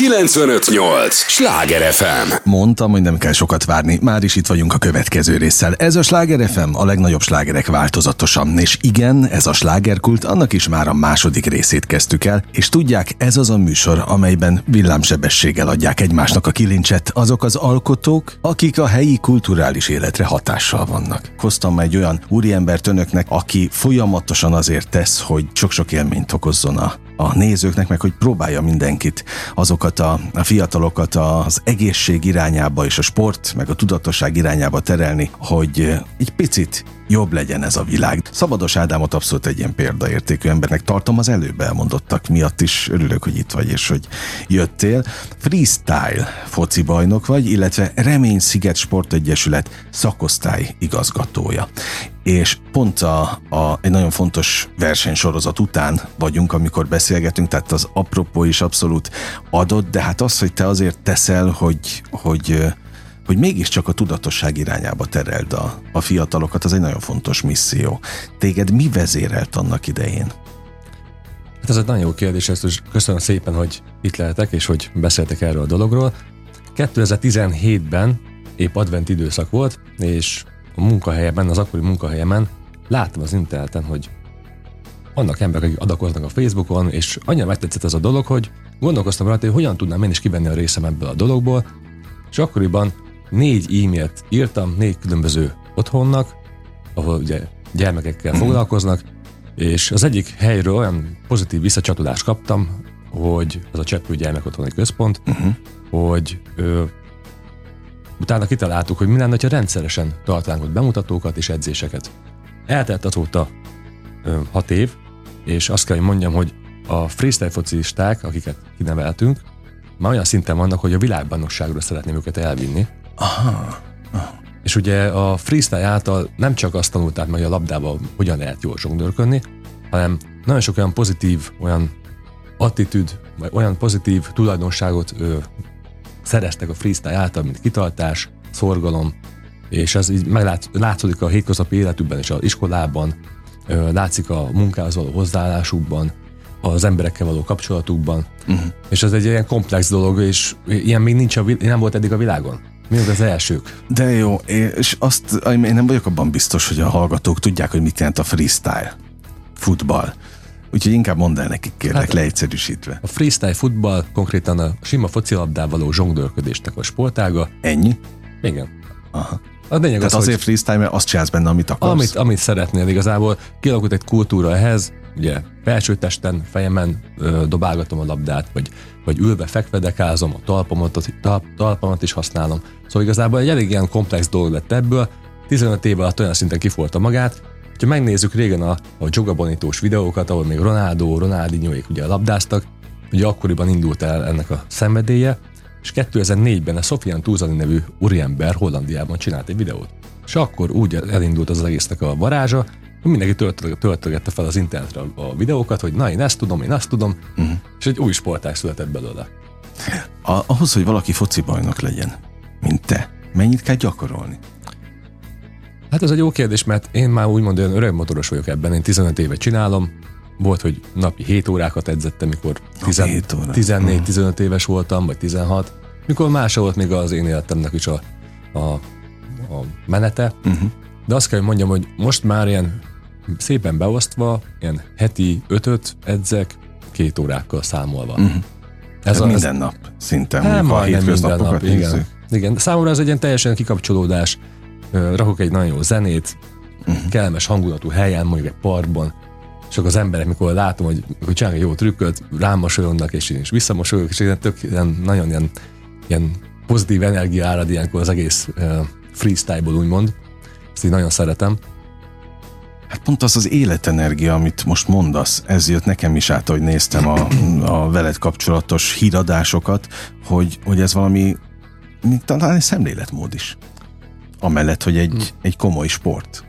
958! Sláger FM! Mondtam, hogy nem kell sokat várni, már is itt vagyunk a következő résszel. Ez a Sláger FM, a legnagyobb slágerek változatosan. És igen, ez a slágerkult, annak is már a második részét kezdtük el, és tudják, ez az a műsor, amelyben villámsebességgel adják egymásnak a kilincset azok az alkotók, akik a helyi kulturális életre hatással vannak. Hoztam egy olyan úriembert önöknek, aki folyamatosan azért tesz, hogy sok-sok élményt okozzon a a nézőknek, meg hogy próbálja mindenkit, azokat a, a fiatalokat az egészség irányába és a sport, meg a tudatosság irányába terelni, hogy egy picit jobb legyen ez a világ. Szabados Ádámot abszolút egy ilyen példaértékű embernek tartom az előbb elmondottak miatt is örülök, hogy itt vagy és hogy jöttél. Freestyle foci bajnok vagy, illetve Remény Sziget Sportegyesület szakosztály igazgatója. És pont a, a, egy nagyon fontos versenysorozat után vagyunk, amikor beszélgetünk, tehát az apropó is abszolút adott, de hát az, hogy te azért teszel, hogy, hogy hogy mégiscsak a tudatosság irányába tereld a, a fiatalokat, az egy nagyon fontos misszió. Téged mi vezérelt annak idején? Hát ez egy nagyon jó kérdés, ezt is köszönöm szépen, hogy itt lehetek, és hogy beszéltek erről a dologról. 2017-ben épp advent időszak volt, és a munkahelyemen, az akkori munkahelyemen láttam az interneten, hogy vannak emberek, akik adakoznak a Facebookon, és annyira megtetszett ez a dolog, hogy gondolkoztam rá, hogy hogyan tudnám én is kivenni a részem ebből a dologból, és akkoriban négy e-mailt írtam négy különböző otthonnak, ahol ugye gyermekekkel foglalkoznak, és az egyik helyről olyan pozitív visszacsatolást kaptam, hogy az a Cseppő Gyermekotthoni Központ, uh-huh. hogy ö, utána kitaláltuk, hogy mi lenne, ha rendszeresen tartanánk ott bemutatókat és edzéseket. Eltelt azóta ö, hat év, és azt kell, hogy mondjam, hogy a freestyle focisták, akiket kineveltünk, már olyan szinten vannak, hogy a világbajnokságra szeretném őket elvinni. Aha. És ugye a freestyle által nem csak azt tanulták meg, hogy a labdával hogyan lehet jól zsongdörködni, hanem nagyon sok olyan pozitív, olyan attitűd, vagy olyan pozitív tulajdonságot ö, szereztek a freestyle által, mint kitartás, szorgalom, és ez így meglátszódik a hétköznapi életükben és az iskolában, látszik a munkához való hozzáállásukban, az emberekkel való kapcsolatukban, uh-huh. és ez egy ilyen komplex dolog, és ilyen még nincs a, nem volt eddig a világon. Mi az elsők? De jó, és azt én nem vagyok abban biztos, hogy a hallgatók tudják, hogy mit jelent a freestyle futball. Úgyhogy inkább mondd el nekik, kérlek, hát, leegyszerűsítve. A freestyle futball konkrétan a sima focilabdával való zsongdőrködésnek a sportága. Ennyi? Igen. Aha. A lényeg Tehát az, azért hogy freestyle, mert azt csinálsz benne, amit akarsz. Amit, amit szeretnél igazából. Kialakult egy kultúra ehhez, ugye felsőtesten, fejemen ö, dobálgatom a labdát, vagy, vagy ülve fekve dekázom, a talpamat, talp, talpamat is használom. Szóval igazából egy elég ilyen komplex dolog lett ebből, 15 év alatt olyan szinten kifolta magát, ha megnézzük régen a, a Joga Bonitós videókat, ahol még Ronaldo, Ronaldinhoék ugye labdáztak, ugye akkoriban indult el ennek a szenvedélye, és 2004-ben a Sofian Tuzani nevű úriember Hollandiában csinált egy videót. És akkor úgy elindult az egésznek a varázsa, hogy mindenki töltögette fel az internetre a videókat, hogy na én ezt tudom, én azt tudom, uh-huh. és egy új sportág született belőle. A, ahhoz, hogy valaki foci bajnok legyen, mint te, mennyit kell gyakorolni? Hát ez egy jó kérdés, mert én már úgymond olyan öreg motoros vagyok ebben, én 15 éve csinálom, volt, hogy napi 7 órákat edzettem, mikor 14-15 éves voltam, vagy 16, mikor más volt még az én életemnek is a, a, a menete. Uh-huh. De azt kell, hogy mondjam, hogy most már ilyen szépen beosztva, ilyen heti ötöt edzek, két órákkal számolva. Uh-huh. Ez a, minden ez, nap szinte, hát, a minden nap, igen. igen. Számomra ez egy ilyen teljesen kikapcsolódás. Rakok egy nagyon jó zenét, uh-huh. kellemes hangulatú helyen, mondjuk egy parkban, és akkor az emberek, mikor látom, hogy, hogy csinálnak egy jó trükköt, rám mosolyognak, és én is visszamosolyogok, és ilyen tök, ilyen, nagyon ilyen, ilyen pozitív energia árad ilyenkor az egész uh, freestyle-ból úgymond. Ezt így nagyon szeretem. Hát pont az az életenergia, amit most mondasz, ez jött nekem is át, hogy néztem a, a veled kapcsolatos híradásokat, hogy, hogy ez valami, talán egy szemléletmód is. Amellett, hogy egy, hmm. egy komoly sport.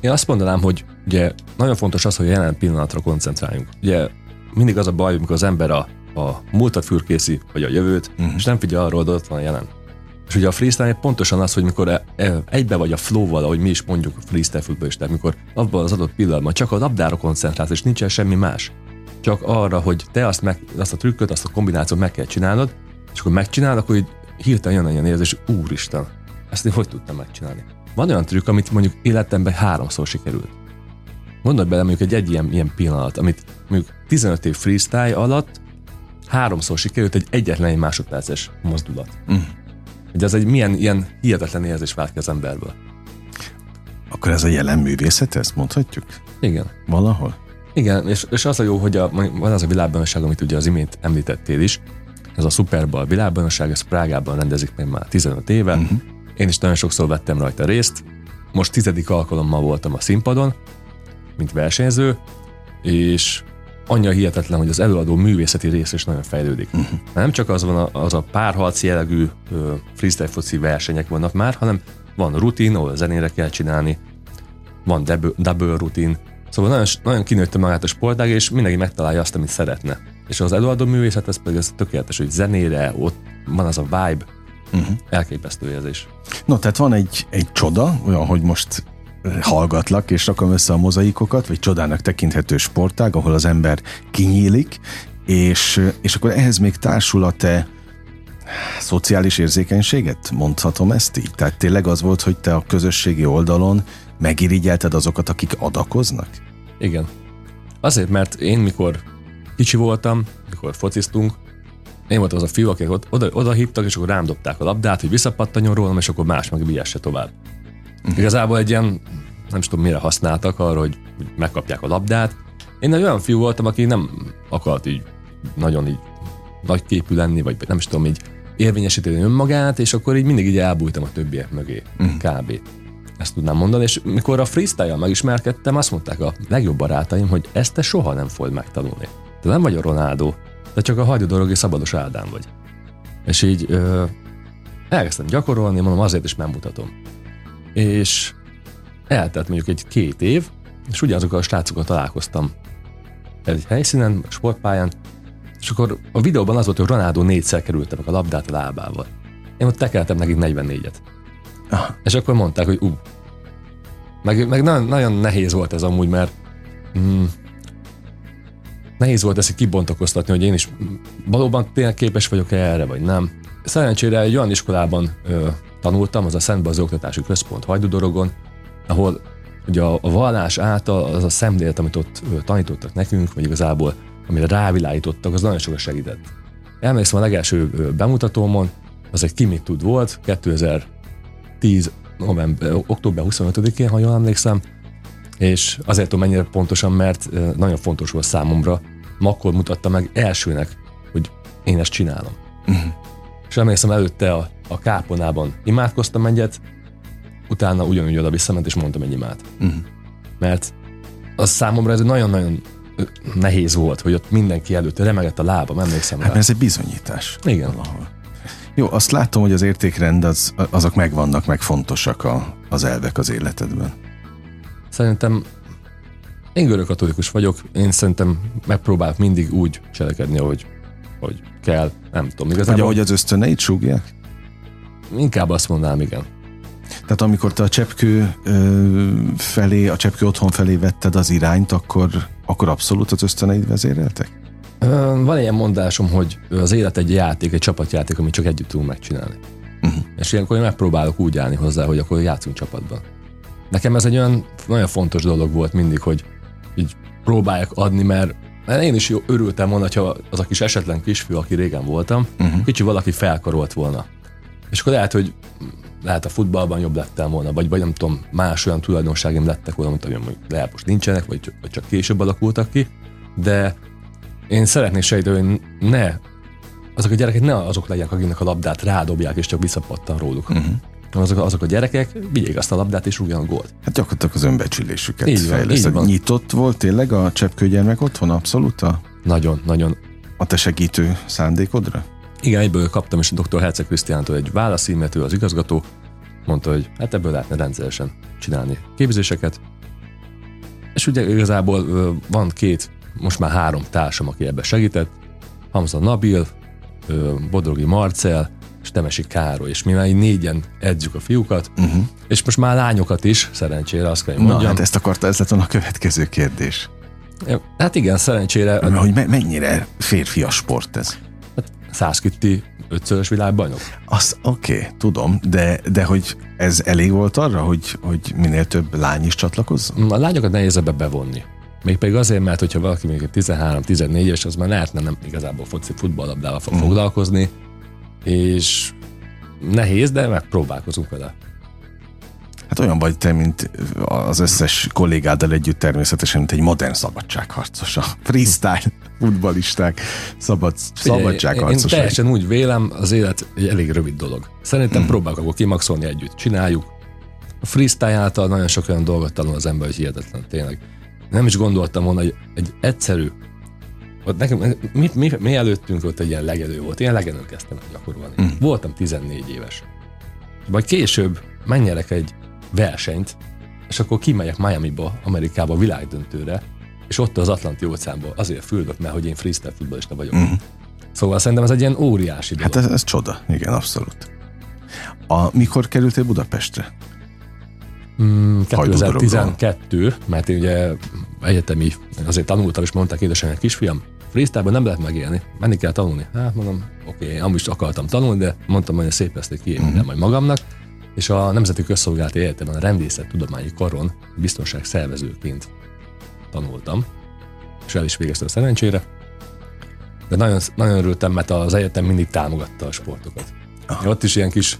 Én azt mondanám, hogy ugye nagyon fontos az, hogy jelen pillanatra koncentráljunk. Ugye mindig az a baj, amikor az ember a, a múltat fürkészi, vagy a jövőt, uh-huh. és nem figyel arról, hogy ott van a jelen. És ugye a freestyle pontosan az, hogy mikor e, e, egybe vagy a flow-val, ahogy mi is mondjuk a freestyle futballistát, mikor abban az adott pillanatban csak a labdára koncentrálsz, és nincsen semmi más. Csak arra, hogy te azt, meg, azt a trükköt, azt a kombinációt meg kell csinálnod, és akkor megcsinálod, akkor így hirtelen jön olyan érzés, úristen, ezt én hogy tudtam megcsinálni. Van olyan trükk, amit mondjuk életemben háromszor sikerült. Gondolj bele mondjuk egy, egy ilyen, ilyen pillanat, amit mondjuk 15 év freestyle alatt háromszor sikerült egy egyetlen egy másodperces mozdulat. Mm. Hogy ez egy milyen ilyen hihetetlen érzés vált ki az emberből. Akkor ez a jelen művészet, ezt mondhatjuk? Igen. Valahol? Igen, és, és az a jó, hogy a, van az a világbajnokság, amit ugye az imént említettél is, ez a Super Bowl világbajnokság, ez Prágában rendezik meg már 15 éve. Uh-huh. Én is nagyon sokszor vettem rajta részt. Most tizedik alkalommal voltam a színpadon, mint versenyző, és annyira hihetetlen, hogy az előadó művészeti rész is nagyon fejlődik. Uh-huh. Nem csak az van a, az a párharc jellegű ö, freestyle foci versenyek vannak már, hanem van rutin, ahol zenére kell csinálni, van double, double rutin, Szóval nagyon, nagyon kinőtte magát a sportág, és mindenki megtalálja azt, amit szeretne. És az előadó művészet, ez pedig ez tökéletes, hogy zenére, ott van az a vibe, uh-huh. elképesztő érzés. No, tehát van egy, egy csoda, olyan, hogy most hallgatlak, és rakom össze a mozaikokat, vagy csodának tekinthető sportág, ahol az ember kinyílik, és, és akkor ehhez még társul a te szociális érzékenységet? Mondhatom ezt így? Tehát tényleg az volt, hogy te a közösségi oldalon megirigyelted azokat, akik adakoznak? Igen. Azért, mert én mikor kicsi voltam, mikor fociztunk, én voltam az a fiú, akik oda, oda hívtak, és akkor rám dobták a labdát, hogy visszapattanjon rólam, és akkor más meg viesse tovább. Uh-huh. Igazából egy ilyen, nem is tudom mire használtak arra, hogy megkapják a labdát. Én egy olyan fiú voltam, aki nem akart így nagyon így nagy képű lenni, vagy nem is tudom, így érvényesíteni önmagát, és akkor így mindig így elbújtam a többiek mögé, uh-huh. kb. Ezt tudnám mondani, és mikor a freestyle megismerkedtem, azt mondták a legjobb barátaim, hogy ezt te soha nem fogod megtanulni. Te nem vagy a Ronaldo, de csak a hagyodorogi szabados Ádám vagy. És így ö, elkezdtem gyakorolni, mondom, azért is megmutatom. És eltelt mondjuk egy két év, és ugyanazokkal a srácokkal találkoztam egy helyszínen, sportpályán, és akkor a videóban az volt, hogy Ronaldo négyszer került meg a labdát a lábával. Én ott tekeltem nekik 44-et. Ah. És akkor mondták, hogy ú. Meg, meg nagyon, nagyon nehéz volt ez amúgy, mert mm, nehéz volt ezt kibontakoztatni, hogy én is valóban tényleg képes vagyok -e erre, vagy nem. Szerencsére egy olyan iskolában ö, tanultam, az a Szent az Oktatási Központ Hajdudorogon, ahol ugye a, a vallás által az a szemlélet, amit ott ö, tanítottak nekünk, vagy igazából amire rávilágítottak, az nagyon sokat segített. Emlékszem a legelső ö, bemutatómon, az egy Ki mit tud volt, 2010 november, október 25-én, ha jól emlékszem, és azért tudom mennyire pontosan, mert nagyon fontos volt számomra, akkor mutatta meg elsőnek, hogy én ezt csinálom. Uh-huh. És emlékszem előtte a, a káponában imádkoztam egyet, utána ugyanúgy oda visszament, és mondtam egy imát. Uh-huh. Mert az számomra ez nagyon-nagyon nehéz volt, hogy ott mindenki előtt remegett a lábam, emlékszem hát, rá. ez egy bizonyítás. Igen. Valahol. Jó, azt látom, hogy az értékrend az, azok megvannak, meg fontosak a, az elvek az életedben. Szerintem én görög katolikus vagyok, én szerintem megpróbálok mindig úgy cselekedni, ahogy, hogy kell, nem tudom. Igazából, Vagy ahogy az ösztöneid súgják? Inkább azt mondanám, igen. Tehát amikor te a cseppkő felé, a cseppkő otthon felé vetted az irányt, akkor, akkor abszolút az ösztöneid vezéreltek? Van ilyen mondásom, hogy az élet egy játék, egy csapatjáték, amit csak együtt tudunk megcsinálni. Uh-huh. És ilyenkor én megpróbálok úgy állni hozzá, hogy akkor játszunk csapatban. Nekem ez egy olyan nagyon fontos dolog volt mindig, hogy így próbálják adni, mert mert én is jó, örültem volna, ha az a kis esetlen kisfiú, aki régen voltam, uh-huh. kicsi valaki felkarolt volna. És akkor lehet, hogy lehet a futballban jobb lettem volna, vagy, vagy nem tudom, más olyan tulajdonságim lettek volna, mint amilyen lehet most nincsenek, vagy, vagy csak később alakultak ki, de én szeretnék sejteni, hogy ne azok a gyerekek ne azok legyenek, akiknek a labdát rádobják, és csak visszapattan róluk. Uh-huh. Azok, azok a gyerekek vigyék azt a labdát, és rúgjanak gólt. Hát gyakorlatilag az önbecsülésüket így van, így van. Nyitott volt tényleg a cseppkő gyermek otthon abszolút? Nagyon, nagyon. A te segítő szándékodra? Igen, egyből kaptam is a dr. Herceg Krisztiántól egy válaszímet, ő az igazgató, mondta, hogy hát ebből lehetne rendszeresen csinálni képzéseket. És ugye igazából van két most már három társam, aki ebbe segített, Hamza Nabil, Bodrogi Marcel, és Temesi Károly, és mi már így négyen edzük a fiúkat, uh-huh. és most már lányokat is, szerencsére azt kell mondjam. Na, hát ezt akarta, ez lett a következő kérdés. Hát igen, szerencsére. Hogy me- mennyire férfias sport ez? Hát Szászkitti ötszörös világbajnok. Azt oké, okay, tudom, de, de hogy ez elég volt arra, hogy, hogy minél több lány is csatlakozzon? A lányokat nehéz ebbe bevonni. Mégpedig azért, mert hogyha valaki még 13-14 éves, az már lehetne nem igazából foci futballlabdával fog mm. foglalkozni, és nehéz, de megpróbálkozunk vele. Hát olyan vagy te, mint az összes kollégáddal együtt természetesen, mint egy modern szabadságharcos. A freestyle futballisták szabad, szabadságharcosai. Én teljesen úgy vélem, az élet egy elég rövid dolog. Szerintem mm. próbáljuk akkor kimaxolni együtt. Csináljuk. A freestyle által nagyon sok olyan dolgot tanul az ember, hogy hihetetlen tényleg. Nem is gondoltam volna, hogy egy egyszerű ott nekem, mi, mi, mi előttünk ott egy ilyen legelő volt. Ilyen legelőn kezdtem gyakorolni. Mm. Voltam 14 éves. Vagy később mennyerek egy versenyt, és akkor kimegyek Miami-ba, Amerikába világdöntőre, és ott az Atlanti óceánban azért füldök, mert hogy én freestyle futballista vagyok. Mm. Szóval szerintem ez egy ilyen óriási dolog. Hát ez, ez csoda, igen, abszolút. A, mikor kerültél Budapestre? Mm, 2012, mert én ugye egyetemi, azért tanultam, és mondták édesanyám, kisfiam, freestyle nem lehet megélni, menni kell tanulni. Hát mondom, oké, okay, amúgy is akartam tanulni, de mondtam, hogy szép ezt ki uh-huh. majd magamnak és a Nemzeti Közszolgálati Egyetemen a Rendészet Tudományi Karon biztonság szervezőként tanultam, és el is végeztem szerencsére. De nagyon, nagyon örültem, mert az egyetem mindig támogatta a sportokat. Ah. Ott is ilyen kis,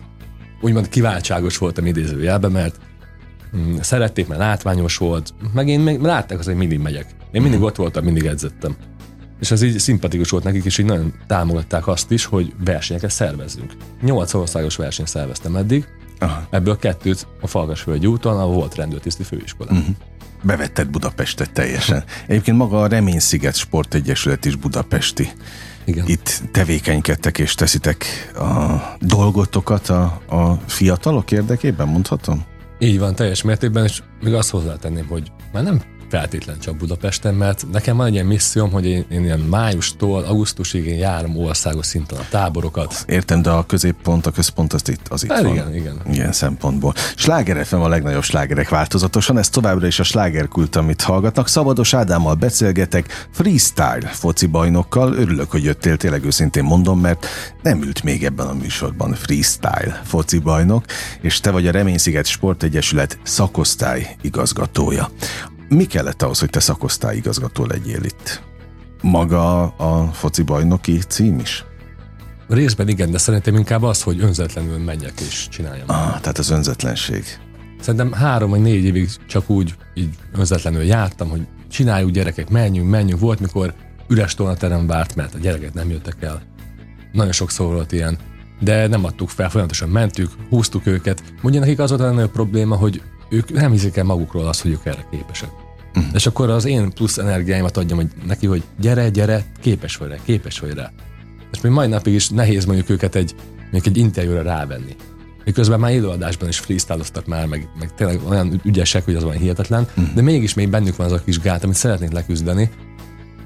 úgymond kiváltságos voltam idézőjelben, mert mm, szerették, mert látványos volt, meg én még látták az, hogy mindig megyek. Én mindig uh-huh. ott voltam, mindig edzettem. És ez így szimpatikus volt nekik, és így nagyon támogatták azt is, hogy versenyeket szervezzünk. Nyolc országos versenyt szerveztem eddig, Aha. Ebből kettőt a Falkasvölgyi úton, ahol volt rendőrtiszti főiskola. Uh-huh. Bevetted Budapestet teljesen. Egyébként maga a Reménysziget Sportegyesület is budapesti. Igen. Itt tevékenykedtek és teszitek a dolgotokat a, a fiatalok érdekében, mondhatom? Így van, teljes mértékben, és még azt hozzátenném, hogy már nem feltétlen csak Budapesten, mert nekem van egy ilyen misszióm, hogy én, én ilyen májustól augusztusig én járom országos szinten a táborokat. Értem, de a középpont, a központ az itt, az itt hát, van. Igen, igen. Ilyen szempontból. Sláger FM a legnagyobb slágerek változatosan, ez továbbra is a slágerkult, amit hallgatnak. Szabados Ádámmal beszélgetek, freestyle foci bajnokkal. Örülök, hogy jöttél, tényleg őszintén mondom, mert nem ült még ebben a műsorban freestyle foci bajnok, és te vagy a Reménysziget Sportegyesület szakosztály igazgatója. Mi kellett ahhoz, hogy te szakosztályigazgató legyél itt? Maga a foci bajnoki cím is? Részben igen, de szerintem inkább az, hogy önzetlenül menjek és csináljam. Ah, tehát az önzetlenség. Szerintem három vagy négy évig csak úgy így önzetlenül jártam, hogy csináljuk gyerekek, menjünk, menjünk. Volt, mikor üres tornaterem várt, mert a gyerekek nem jöttek el. Nagyon sokszor volt ilyen. De nem adtuk fel, folyamatosan mentük, húztuk őket. Mondja nekik az volt a legnagyobb probléma, hogy ők nem hiszik el magukról azt, hogy ők erre képesek. Uh-huh. És akkor az én plusz energiáimat adjam hogy neki, hogy gyere, gyere, képes vagy rá, képes vagy rá. És még mai napig is nehéz mondjuk őket egy, még egy interjúra rávenni. Miközben már élőadásban is freestyloztak már, meg, meg tényleg olyan ügyesek, hogy az van hihetetlen, uh-huh. de mégis még bennük van az a kis gát, amit szeretnék leküzdeni.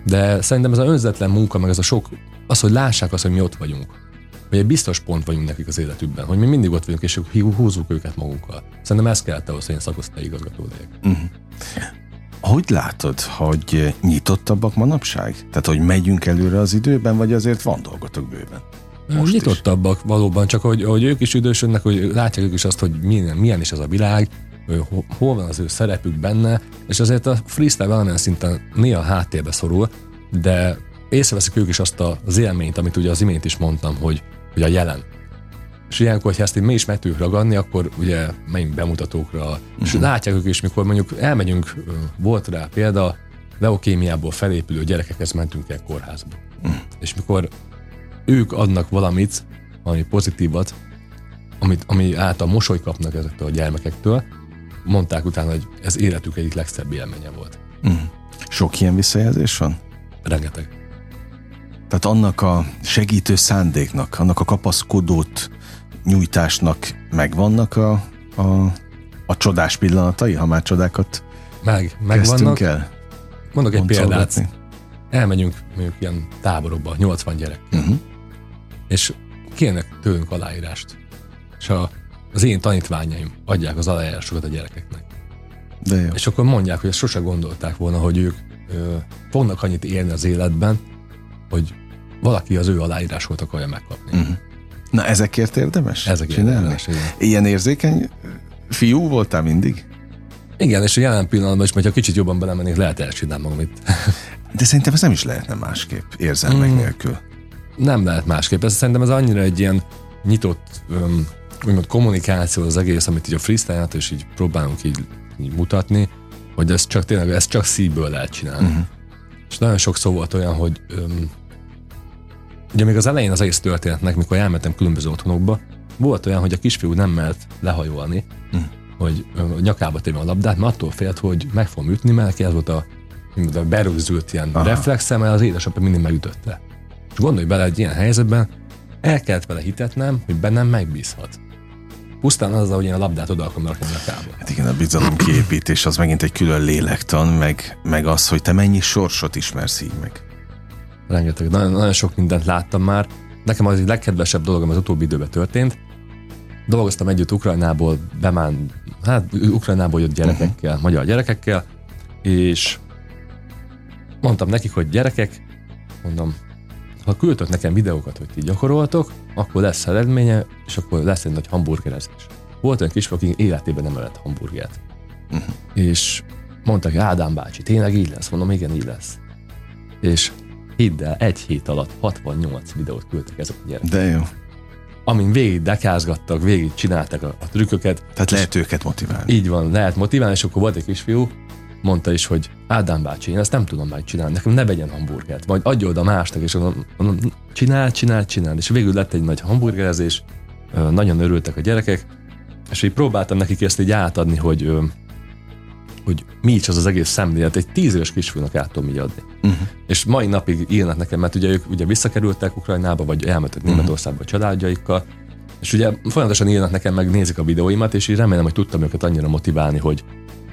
De szerintem ez az önzetlen munka, meg ez a sok, az, hogy lássák azt, hogy mi ott vagyunk hogy egy biztos pont vagyunk nekik az életükben, hogy mi mindig ott vagyunk, és húzzuk őket magunkkal. Szerintem ez kellett ahhoz, hogy én szakosztály igazgató legyek. Uh-huh. Hogy látod, hogy nyitottabbak manapság? Tehát, hogy megyünk előre az időben, vagy azért van dolgotok bőven? Most Nyitottabbak is. valóban, csak hogy, hogy ők is idősödnek, hogy látják ők is azt, hogy milyen, milyen is ez a világ, hogy hol van az ő szerepük benne, és azért a freestyle valamilyen szinten néha háttérbe szorul, de észreveszik ők is azt az élményt, amit ugye az imént is mondtam, hogy hogy a jelen. És ilyenkor, hogyha ezt mi is meg tudjuk ragadni, akkor ugye megyünk bemutatókra, uh-huh. és mhm. látják ők is, mikor mondjuk elmegyünk, volt rá példa, leokémiából felépülő gyerekekhez mentünk el kórházba. Uh-huh. És mikor ők adnak valamit, ami pozitívat, amit, ami által mosoly kapnak ezektől a gyermekektől, mondták utána, hogy ez életük egyik legszebb élménye volt. Uh-huh. Sok ilyen visszajelzés van? Rengeteg. Tehát annak a segítő szándéknak, annak a kapaszkodót nyújtásnak megvannak a, a, a csodás pillanatai, ha már csodákat meg, megvannak. el? Mondok egy példát. Elmegyünk mondjuk ilyen táborokba, 80 gyerek. Uh-huh. És kérnek tőlünk aláírást. És a, az én tanítványaim adják az aláírásokat a gyerekeknek. De jó. És akkor mondják, hogy ezt sose gondolták volna, hogy ők ö, fognak annyit élni az életben, hogy valaki az ő aláírásot akarja megkapni. Uh-huh. Na ezekért érdemes Ezekért csinálni? érdemes, igen. Ilyen érzékeny fiú voltál mindig? Igen, és a jelen pillanatban is, hogyha kicsit jobban belemennék, lehet elcsinálni magam itt. De szerintem ez nem is lehetne másképp, érzelmek mm. nélkül. Nem lehet másképp. Ez szerintem ez annyira egy ilyen nyitott um, úgymond kommunikáció az egész, amit így a freestyle és így próbálunk így, így mutatni, hogy ez csak tényleg, ez csak szívből lehet csinálni. Uh-huh. És nagyon sok szó volt olyan, hogy um, ugye még az elején az egész történetnek, mikor elmentem különböző otthonokba, volt olyan, hogy a kisfiú nem mert lehajolni, uh-huh. hogy nyakába téve a labdát, mert attól félt, hogy meg fogom ütni, mert neki ez volt a, a berögzült ilyen Aha. reflexem, mert az édesapja mindig megütötte. És gondolj bele egy ilyen helyzetben, el kellett vele hitetnem, hogy bennem megbízhat. Pusztán az, hogy én a labdát oda akarom rakni a nyakába. Hát igen, a bizalom kiépítés az megint egy külön lélektan, meg, meg az, hogy te mennyi sorsot ismersz így meg. Rengeteg, nagyon, nagyon sok mindent láttam már. Nekem az egy legkedvesebb dolog, ami az utóbbi időben történt. Dolgoztam együtt Ukrajnából, bemán, hát Ukrajnából jött gyerekekkel, uh-huh. magyar gyerekekkel, és mondtam nekik, hogy gyerekek, mondom, ha küldtök nekem videókat, hogy ti gyakoroltok, akkor lesz eredménye, és akkor lesz egy nagy hamburgerezés. Volt olyan kisfiú, aki életében nem evett hamburgert. Uh-huh. És mondták, hogy Ádám bácsi, tényleg így lesz? Mondom, igen, így lesz. És hidd el, egy hét alatt 68 videót küldtek ezek a gyerekek. De jó. Amin végig dekázgattak, végig csináltak a, a trükköket. Tehát lehet őket motiválni. Így van, lehet motiválni, és akkor volt egy kisfiú, mondta is, hogy Ádám bácsi, én ezt nem tudom megcsinálni, nekem ne vegyen hamburgert, vagy adja oda másnak, és mondom, mondom csinál, csinál, csinál, és végül lett egy nagy hamburgerezés, nagyon örültek a gyerekek, és így próbáltam nekik ezt így átadni, hogy, hogy mi is az az egész szemlélet, egy tíz éves kisfiúnak át tudom így adni. Uh-huh. És mai napig írnak nekem, mert ugye ők ugye visszakerültek Ukrajnába, vagy elmentek uh-huh. Németországba a családjaikkal, és ugye folyamatosan írnak nekem, meg nézik a videóimat, és így remélem, hogy tudtam őket annyira motiválni, hogy,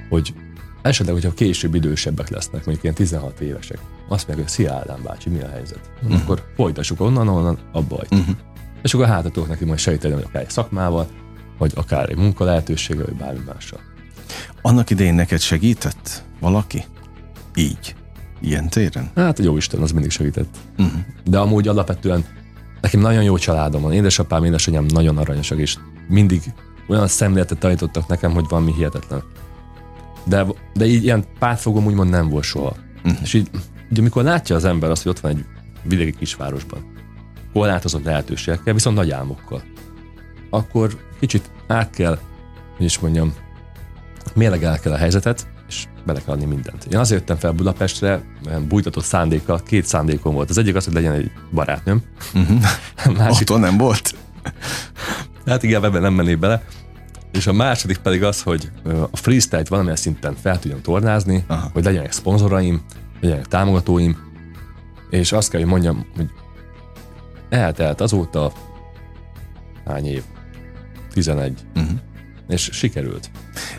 hogy esetleg, hogyha később idősebbek lesznek, mondjuk ilyen 16 évesek, azt mondják, hogy szia Ádám bácsi, mi a helyzet? Uh-huh. Akkor folytassuk onnan, onnan, abba Uh-huh. És akkor hátatok neki majd sejteni, hogy akár egy szakmával, vagy akár egy munka lehetőséggel, vagy bármi mással. Annak idején neked segített valaki? Így? Ilyen téren? Hát jó Isten, az mindig segített. Uh-huh. De amúgy alapvetően nekem nagyon jó családom van. Édesapám, édesanyám nagyon aranyosak, és mindig olyan szemléletet tanítottak nekem, hogy valami hihetetlen de, de így ilyen pártfogom úgymond nem volt soha. Uh-huh. És így, ugye amikor látja az ember azt, hogy ott van egy vidéki kisvárosban, korlátozott lehetőségekkel, viszont nagy álmokkal, akkor kicsit át kell, hogy is mondjam, mérlegelni kell a helyzetet, és bele kell adni mindent. Én azért jöttem fel Budapestre, bújtatott szándéka, két szándékom volt. Az egyik az, hogy legyen egy barátnőm. Uh-huh. Másik... Otthon nem volt? hát igen, ebben nem mennék bele. És a második pedig az, hogy a freestyle-t valamilyen szinten fel tudjam tornázni, Aha. hogy legyenek szponzoraim, legyenek támogatóim, és azt kell, hogy mondjam, hogy eltelt azóta hány év? 11. Uh-huh. Mhm. És sikerült.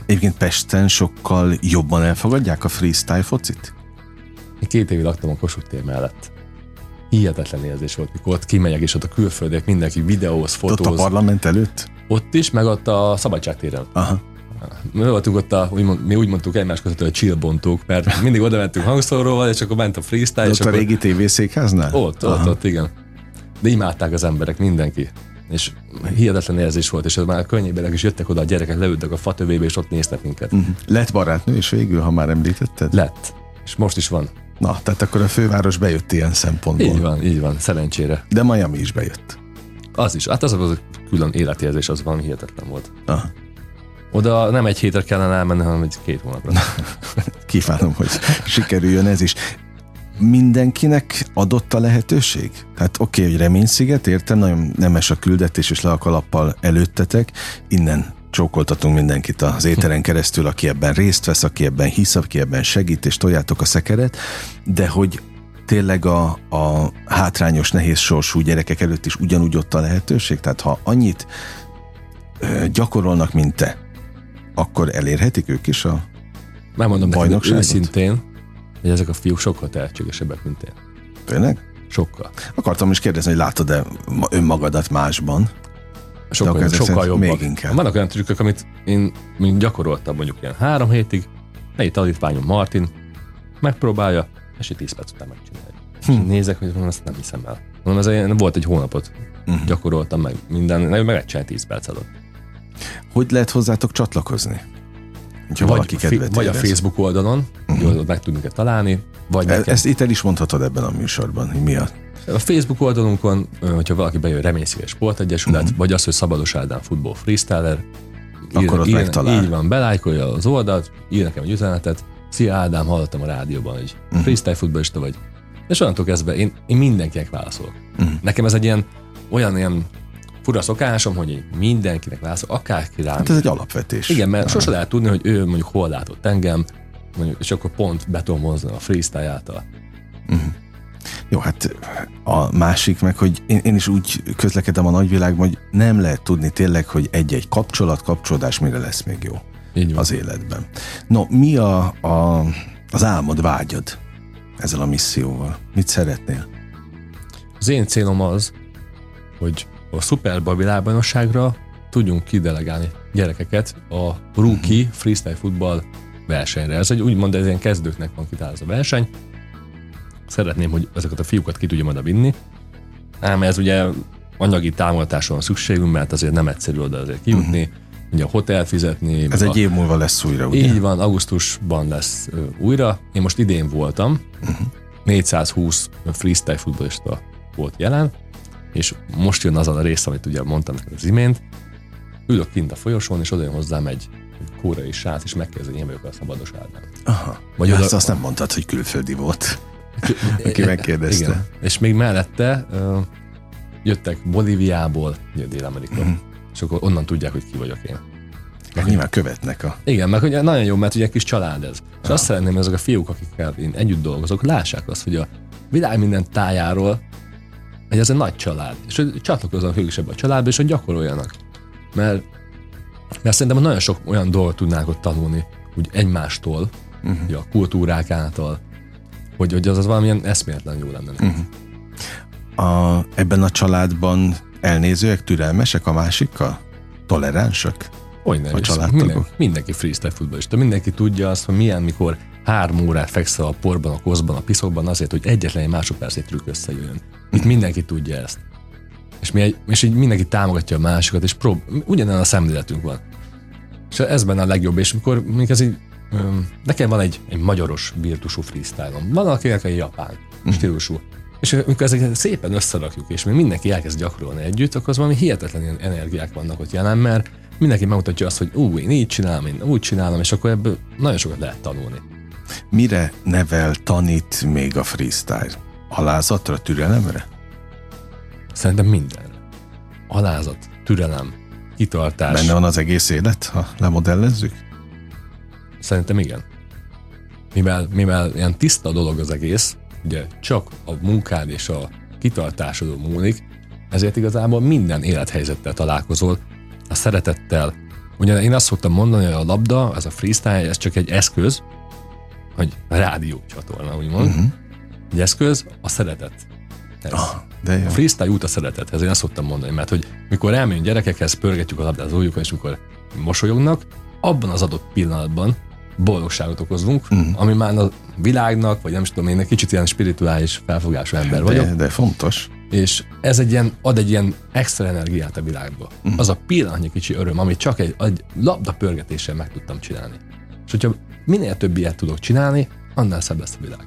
Egyébként Pesten sokkal jobban elfogadják a freestyle focit? Én két évig laktam a Kossuth tér mellett. Hihetetlen érzés volt, mikor ott kimegyek, és ott a külföldiek mindenki videóz, fotóz. Ott a parlament előtt? Ott is, meg ott a szabadságtéren. Aha. Mi voltunk ott, a, úgymond, mi úgy mondtuk egymás között, hogy chillbontók, mert mindig oda mentünk hangszóróval, és akkor ment a freestyle. De és ott akkor... a régi tévészékháznál? Ott, Aha. ott, ott, igen. De imádták az emberek, mindenki. És hihetetlen érzés volt, és már könnyébelek is jöttek oda, a gyerekek leültek a fatövébe, és ott néztek minket. Uh-huh. Lett barátnő és végül, ha már említetted? Lett. És most is van. Na, tehát akkor a főváros bejött ilyen szempontból. Így van, így van, szerencsére. De Miami is bejött. Az is. Hát az az külön életérzés, az van hihetetlen volt. Aha. Oda nem egy hétre kellene elmenni, hanem egy két hónapra. Kívánom, hogy sikerüljön ez is. Mindenkinek adott a lehetőség? Tehát oké, okay, hogy reménysziget, értem, nagyon nemes a küldetés, és le a kalappal előttetek, innen csókoltatunk mindenkit az éteren keresztül, aki ebben részt vesz, aki ebben hisz, aki ebben segít, és toljátok a szekeret, de hogy tényleg a, a hátrányos, nehéz sorsú gyerekek előtt is ugyanúgy ott a lehetőség? Tehát ha annyit gyakorolnak, mint te, akkor elérhetik ők is a Megmondom neked őszintén, hogy ezek a fiúk sokkal tehetségesebbek, mint én. Tényleg? Sokkal. Akartam is kérdezni, hogy látod-e önmagadat másban? Sokkal, sokkal jobbak. Még inkább. Vannak olyan trükkök, amit én mint gyakoroltam mondjuk ilyen három hétig, egy tanítványom Martin megpróbálja, és egy 10 perc után megcsinálja. Hm. És nézek, hogy azt nem hiszem el. Mondom, ez egy, volt egy hónapot uh-huh. gyakoroltam meg minden, meg meg 10 perc alatt. Hogy lehet hozzátok csatlakozni? Vagy, valaki fi, vagy a Facebook oldalon, uh-huh. hogy meg tudunk találni, vagy e-. Ezt itt el is mondhatod ebben a műsorban, hogy mi a... A Facebook oldalunkon, hogyha valaki bejön Reményszíves Sportegyesület, uh-huh. vagy az, hogy Szabados Ádám futball freestyler, akkor ír, ott megtalál. Így van, belájkolja az oldalt, ír nekem egy üzenetet, Szia Ádám, hallottam a rádióban, hogy uh-huh. freestyle futballista vagy. És onnantól kezdve én, én mindenkinek válaszolok. Uh-huh. Nekem ez egy ilyen, olyan ilyen fura szokásom, hogy én mindenkinek válaszolok, akárki rám. Hát ez egy alapvetés. Igen, mert sose lehet tudni, hogy ő mondjuk hol látott engem, mondjuk, és akkor pont be tudom hozni a freestyle által. Uh-huh. Jó, hát a másik meg, hogy én, én is úgy közlekedem a nagyvilágban, hogy nem lehet tudni tényleg, hogy egy-egy kapcsolat, kapcsolódás mire lesz még jó Így van. az életben. No, mi a, a, az álmod, vágyad ezzel a misszióval? Mit szeretnél? Az én célom az, hogy a Superba világbajnokságra tudjunk kidelegálni gyerekeket a rookie uh-huh. freestyle futball versenyre. Ez egy úgymond ez ilyen kezdőknek van kitálva a verseny. Szeretném, hogy ezeket a fiúkat ki tudjam oda vinni. Ám ez ugye anyagi támogatásra van szükségünk, mert azért nem egyszerű oda azért kijutni. Uh-huh. Ugye a hotel fizetni. Ez egy év múlva lesz újra, ugye? Így van, augusztusban lesz ö, újra. Én most idén voltam. Uh-huh. 420 freestyle futballista volt jelen és most jön az a rész, amit ugye mondtam az imént, ülök kint a folyosón, és oda jön hozzám egy, kórai srác, és megkérdezi, hogy én vagyok a szabados Ádám. Aha. Vagy oda... azt, azt nem mondtad, hogy külföldi volt, aki megkérdezte. Igen. És még mellette uh, jöttek Bolíviából, Dél-Amerika, uh-huh. és akkor onnan tudják, hogy ki vagyok én. Meg nyilván követnek a... Igen, mert ugye nagyon jó, mert ugye egy kis család ez. És Aha. azt szeretném, hogy azok a fiúk, akikkel én együtt dolgozok, lássák azt, hogy a világ minden tájáról hogy ez egy nagy család, és hogy csatlakozzanak ők is ebbe a családba, és hogy gyakoroljanak. Mert, mert szerintem nagyon sok olyan dolgot tudnánk ott tanulni, úgy egymástól, uh-huh. a kultúrák által, hogy, hogy az, az valamilyen eszméletlen jó lenne. Uh-huh. A, ebben a családban elnézőek, türelmesek a másikkal? Toleránsak? Hogy nem, a családtagok? Minden, mindenki freestyle futballista, mindenki tudja azt, hogy milyen, mikor három órát fekszel a porban, a koszban, a piszokban azért, hogy egyetlen egy másodpercét trükk összejöjjön. Itt mindenki tudja ezt. És, mi egy, és így mindenki támogatja a másikat, és prób, ugyanolyan a szemléletünk van. És ez benne a legjobb, és mikor mondjuk ez így, nekem van egy, egy magyaros virtusú freestyle-om. Van akinek egy japán mm. stílusú. És amikor ezeket szépen összerakjuk, és még mindenki elkezd gyakorolni együtt, akkor az valami hihetetlen ilyen energiák vannak ott jelen, mert mindenki megmutatja azt, hogy ú, én így csinálom, én úgy csinálom, és akkor ebből nagyon sokat lehet tanulni. Mire nevel, tanít még a freestyle? Alázatra, türelemre? Szerintem mindenre. Alázat, türelem, kitartás. Benne van az egész élet, ha lemodellezzük? Szerintem igen. Mivel, mivel ilyen tiszta dolog az egész, ugye csak a munkád és a kitartásodon múlik, ezért igazából minden élethelyzettel találkozol, a szeretettel. Ugye én azt szoktam mondani, hogy a labda, ez a freestyle, ez csak egy eszköz, hogy rádió csatorna, úgymond. Uh-huh. Egy eszköz, a szeretet. Ez. Ah, de jó. A freestyle út a szeretethez, én azt szoktam mondani, mert hogy mikor elmegyünk gyerekekhez, pörgetjük a labdázójukat, és mikor mosolyognak, abban az adott pillanatban boldogságot okozunk, uh-huh. ami már a világnak, vagy nem is tudom, én egy kicsit ilyen spirituális felfogású ember vagyok. De, de fontos. És ez egy ilyen, ad egy ilyen extra energiát a világba. Uh-huh. Az a pillanatnyi kicsi öröm, amit csak egy, egy labda pörgetéssel meg tudtam csinálni. És hogyha minél több ilyet tudok csinálni, annál szebb lesz a világ.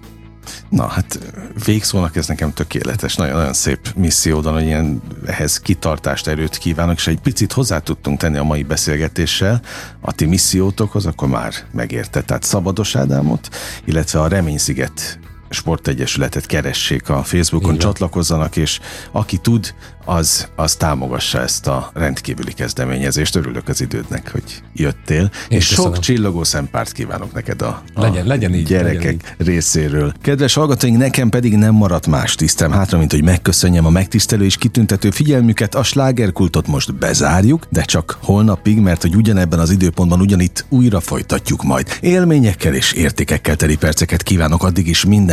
Na hát végszónak ez nekem tökéletes, nagyon-nagyon szép missziódan, hogy ilyen ehhez kitartást, erőt kívánok, és egy picit hozzá tudtunk tenni a mai beszélgetéssel a ti missziótokhoz, akkor már megérte. Tehát Szabados Ádámot, illetve a Reménysziget sportegyesületet keressék a Facebookon, Igen. csatlakozzanak, és aki tud, az, az támogassa ezt a rendkívüli kezdeményezést. Örülök az idődnek, hogy jöttél. Én és köszönöm. sok csillogó szempárt kívánok neked a, a legyen, legyen így, gyerekek legyen így. részéről. Kedves hallgatóink, nekem pedig nem maradt más tisztem hátra, mint hogy megköszönjem a megtisztelő és kitüntető figyelmüket. A slágerkultot most bezárjuk, de csak holnapig, mert hogy ugyanebben az időpontban ugyanitt újra folytatjuk majd. Élményekkel és értékekkel teli perceket kívánok addig is